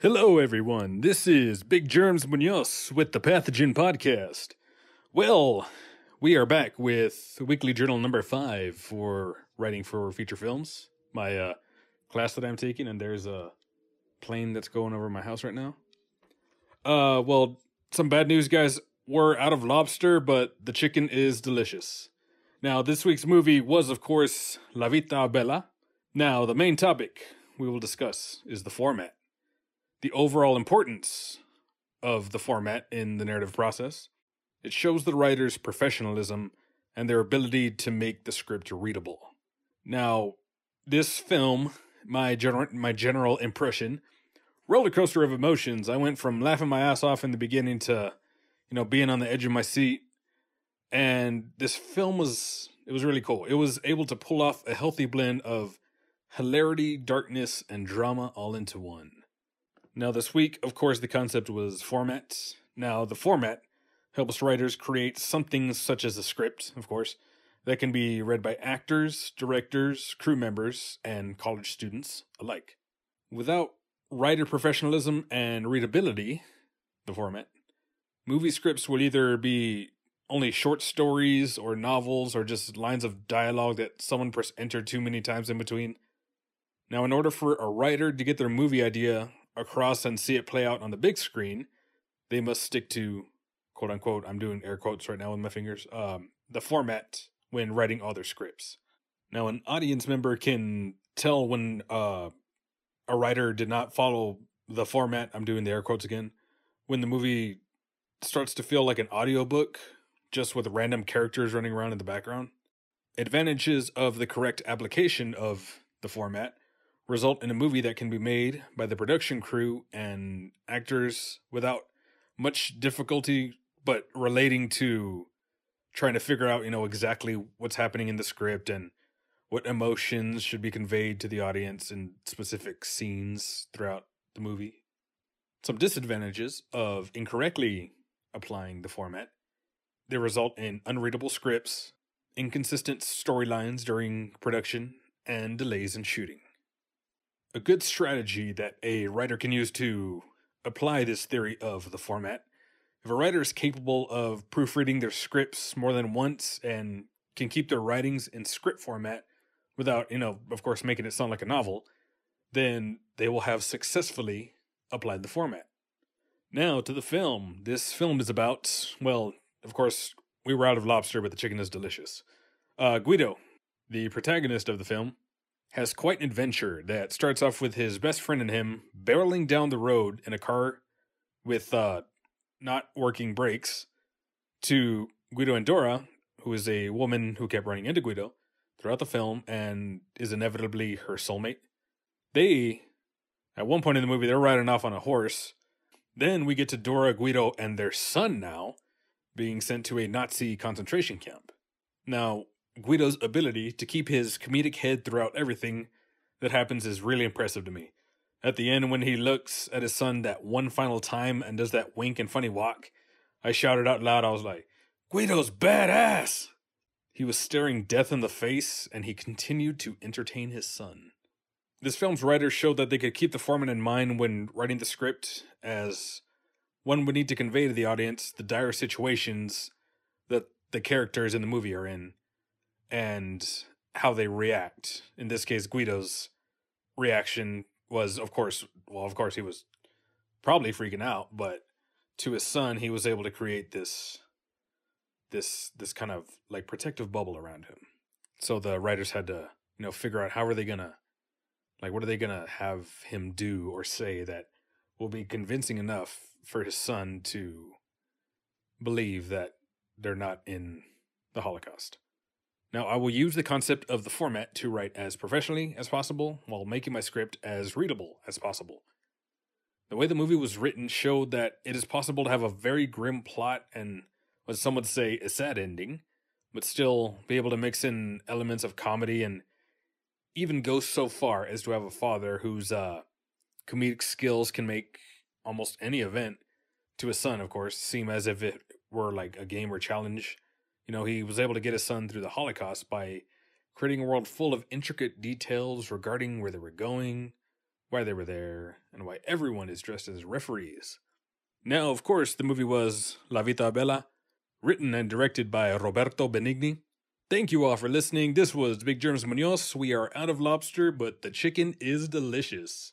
Hello, everyone. This is Big Germs Munoz with the Pathogen Podcast. Well, we are back with Weekly Journal number five for writing for feature films. My uh, class that I'm taking, and there's a plane that's going over my house right now. Uh, well, some bad news, guys. We're out of lobster, but the chicken is delicious. Now, this week's movie was, of course, La Vita Bella. Now, the main topic we will discuss is the format the overall importance of the format in the narrative process. It shows the writer's professionalism and their ability to make the script readable. Now, this film, my general my general impression, roller coaster of emotions. I went from laughing my ass off in the beginning to, you know, being on the edge of my seat. And this film was it was really cool. It was able to pull off a healthy blend of hilarity, darkness, and drama all into one. Now, this week, of course, the concept was format. Now, the format helps writers create something such as a script, of course, that can be read by actors, directors, crew members, and college students alike. Without writer professionalism and readability, the format, movie scripts would either be only short stories or novels or just lines of dialogue that someone press enter too many times in between. Now, in order for a writer to get their movie idea across and see it play out on the big screen, they must stick to quote unquote, I'm doing air quotes right now with my fingers, um, the format when writing all their scripts. Now, an audience member can tell when uh, a writer did not follow the format. I'm doing the air quotes again. When the movie starts to feel like an audiobook, just with random characters running around in the background. Advantages of the correct application of the format result in a movie that can be made by the production crew and actors without much difficulty, but relating to trying to figure out, you know, exactly what's happening in the script and what emotions should be conveyed to the audience in specific scenes throughout the movie. Some disadvantages of incorrectly applying the format. They result in unreadable scripts, inconsistent storylines during production, and delays in shooting a good strategy that a writer can use to apply this theory of the format. If a writer is capable of proofreading their scripts more than once and can keep their writings in script format without, you know, of course, making it sound like a novel, then they will have successfully applied the format. Now to the film. This film is about, well, of course, we were out of lobster, but the chicken is delicious. Uh, Guido, the protagonist of the film, has quite an adventure that starts off with his best friend and him barreling down the road in a car with uh, not working brakes to Guido and Dora, who is a woman who kept running into Guido throughout the film and is inevitably her soulmate. They, at one point in the movie, they're riding off on a horse. Then we get to Dora, Guido, and their son now being sent to a Nazi concentration camp. Now, Guido's ability to keep his comedic head throughout everything that happens is really impressive to me. At the end, when he looks at his son that one final time and does that wink and funny walk, I shouted out loud, I was like, Guido's badass! He was staring death in the face, and he continued to entertain his son. This film's writers showed that they could keep the format in mind when writing the script, as one would need to convey to the audience the dire situations that the characters in the movie are in and how they react. In this case, Guido's reaction was, of course, well, of course, he was probably freaking out, but to his son, he was able to create this this this kind of like protective bubble around him. So the writers had to, you know, figure out how are they gonna like what are they gonna have him do or say that will be convincing enough for his son to believe that they're not in the Holocaust. Now, I will use the concept of the format to write as professionally as possible while making my script as readable as possible. The way the movie was written showed that it is possible to have a very grim plot and what some would say a sad ending, but still be able to mix in elements of comedy and even go so far as to have a father whose uh, comedic skills can make almost any event to his son, of course, seem as if it were like a game or challenge you know, he was able to get his son through the Holocaust by creating a world full of intricate details regarding where they were going, why they were there, and why everyone is dressed as referees. Now, of course, the movie was La Vita Bella, written and directed by Roberto Benigni. Thank you all for listening. This was Big Germs Munoz. We are out of lobster, but the chicken is delicious.